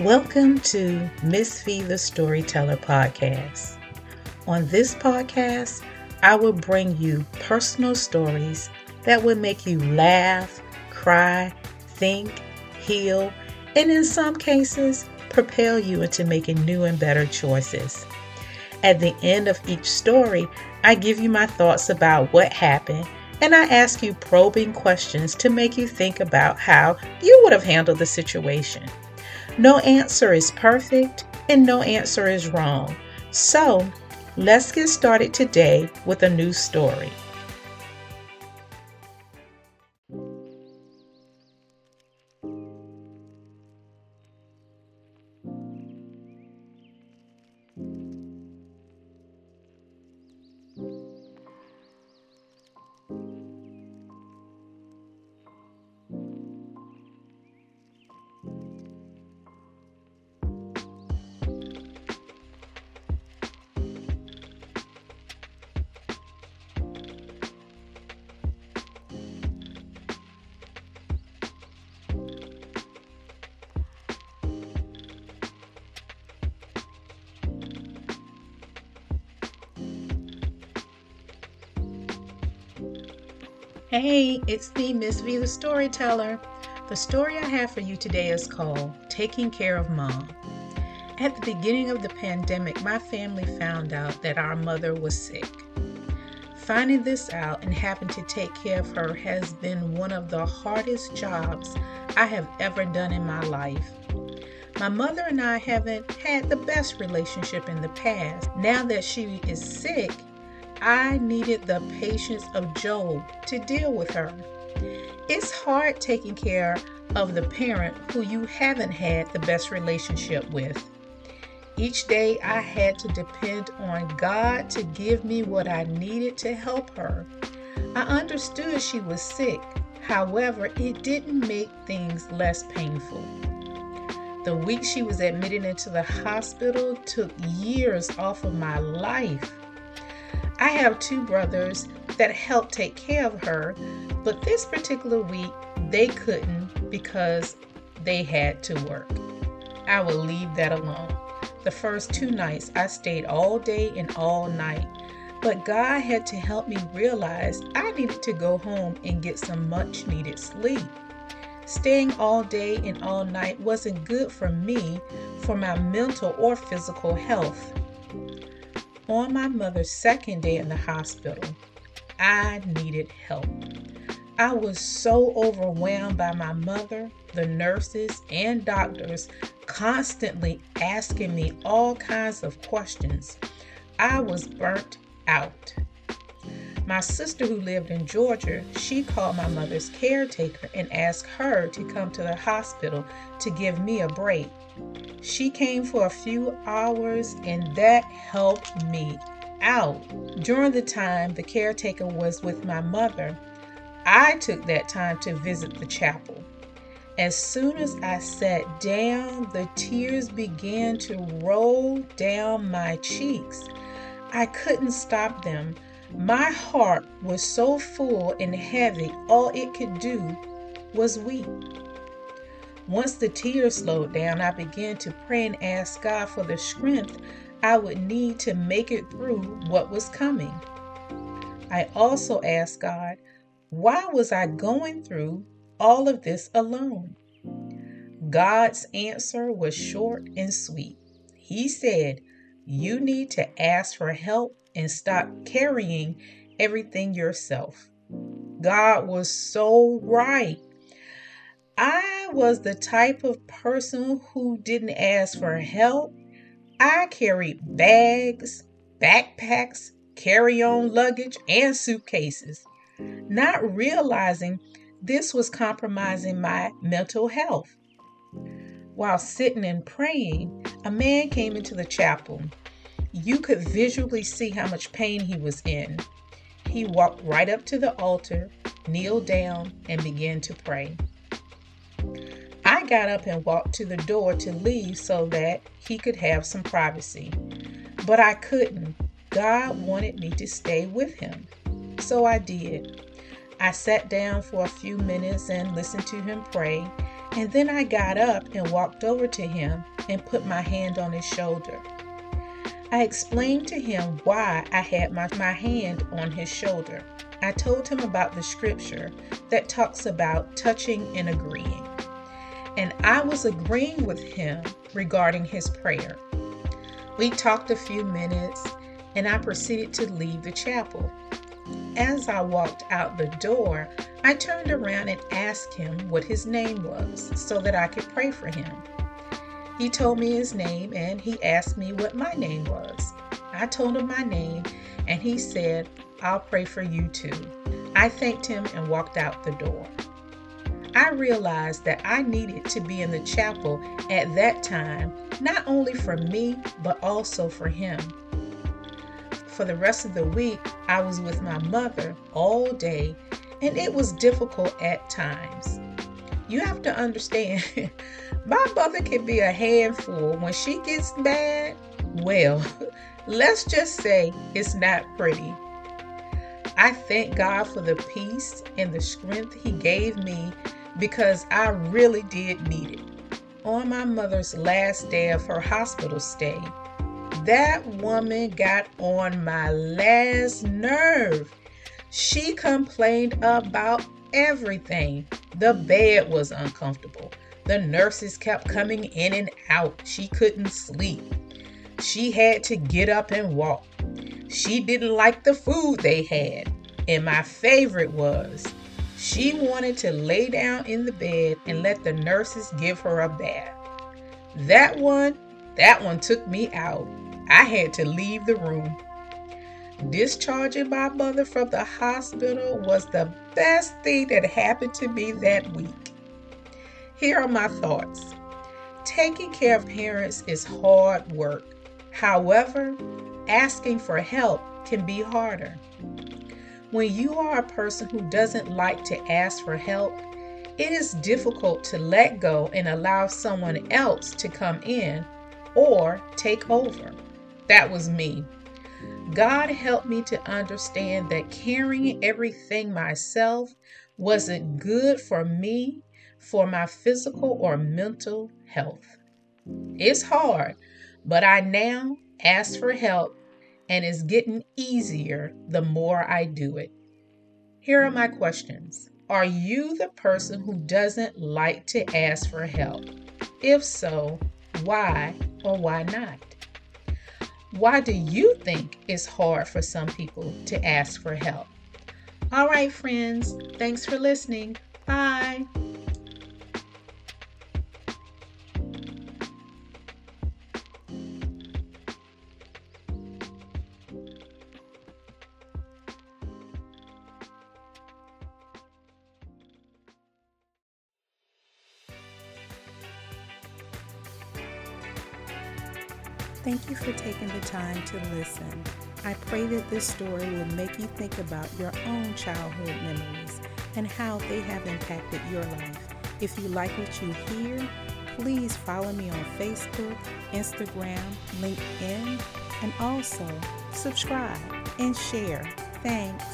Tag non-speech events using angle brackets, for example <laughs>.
Welcome to Miss V the Storyteller podcast. On this podcast, I will bring you personal stories that will make you laugh, cry, think, heal, and in some cases, propel you into making new and better choices. At the end of each story, I give you my thoughts about what happened and I ask you probing questions to make you think about how you would have handled the situation. No answer is perfect and no answer is wrong. So let's get started today with a new story. Hey, it's me, Miss V the Storyteller. The story I have for you today is called Taking Care of Mom. At the beginning of the pandemic, my family found out that our mother was sick. Finding this out and having to take care of her has been one of the hardest jobs I have ever done in my life. My mother and I haven't had the best relationship in the past. Now that she is sick, I needed the patience of Job to deal with her. It's hard taking care of the parent who you haven't had the best relationship with. Each day I had to depend on God to give me what I needed to help her. I understood she was sick, however, it didn't make things less painful. The week she was admitted into the hospital took years off of my life. I have two brothers that help take care of her, but this particular week they couldn't because they had to work. I will leave that alone. The first two nights I stayed all day and all night, but God had to help me realize I needed to go home and get some much needed sleep. Staying all day and all night wasn't good for me, for my mental or physical health. On my mother's second day in the hospital, I needed help. I was so overwhelmed by my mother, the nurses, and doctors constantly asking me all kinds of questions. I was burnt out. My sister, who lived in Georgia, she called my mother's caretaker and asked her to come to the hospital to give me a break. She came for a few hours and that helped me out. During the time the caretaker was with my mother, I took that time to visit the chapel. As soon as I sat down, the tears began to roll down my cheeks. I couldn't stop them. My heart was so full and heavy, all it could do was weep. Once the tears slowed down, I began to pray and ask God for the strength I would need to make it through what was coming. I also asked God, why was I going through all of this alone? God's answer was short and sweet. He said, You need to ask for help and stop carrying everything yourself. God was so right. I was the type of person who didn't ask for help. I carried bags, backpacks, carry on luggage, and suitcases, not realizing this was compromising my mental health. While sitting and praying, a man came into the chapel. You could visually see how much pain he was in. He walked right up to the altar, kneeled down, and began to pray. Got up and walked to the door to leave so that he could have some privacy. But I couldn't. God wanted me to stay with him. So I did. I sat down for a few minutes and listened to him pray. And then I got up and walked over to him and put my hand on his shoulder. I explained to him why I had my, my hand on his shoulder. I told him about the scripture that talks about touching and agreeing. And I was agreeing with him regarding his prayer. We talked a few minutes and I proceeded to leave the chapel. As I walked out the door, I turned around and asked him what his name was so that I could pray for him. He told me his name and he asked me what my name was. I told him my name and he said, I'll pray for you too. I thanked him and walked out the door. I realized that I needed to be in the chapel at that time, not only for me, but also for him. For the rest of the week, I was with my mother all day, and it was difficult at times. You have to understand, <laughs> my mother can be a handful. When she gets mad, well, <laughs> let's just say it's not pretty. I thank God for the peace and the strength He gave me because I really did need it. On my mother's last day of her hospital stay, that woman got on my last nerve. She complained about everything. The bed was uncomfortable. The nurses kept coming in and out. She couldn't sleep. She had to get up and walk. She didn't like the food they had. And my favorite was she wanted to lay down in the bed and let the nurses give her a bath. That one, that one took me out. I had to leave the room. Discharging my mother from the hospital was the best thing that happened to me that week. Here are my thoughts. Taking care of parents is hard work. However, asking for help can be harder. When you are a person who doesn't like to ask for help, it is difficult to let go and allow someone else to come in or take over. That was me. God helped me to understand that carrying everything myself wasn't good for me, for my physical or mental health. It's hard, but I now ask for help and it's getting easier the more I do it. Here are my questions. Are you the person who doesn't like to ask for help? If so, why or why not? Why do you think it's hard for some people to ask for help? All right, friends, thanks for listening. Bye. Thank you for taking the time to listen. I pray that this story will make you think about your own childhood memories and how they have impacted your life. If you like what you hear, please follow me on Facebook, Instagram, LinkedIn, and also subscribe and share. Thanks.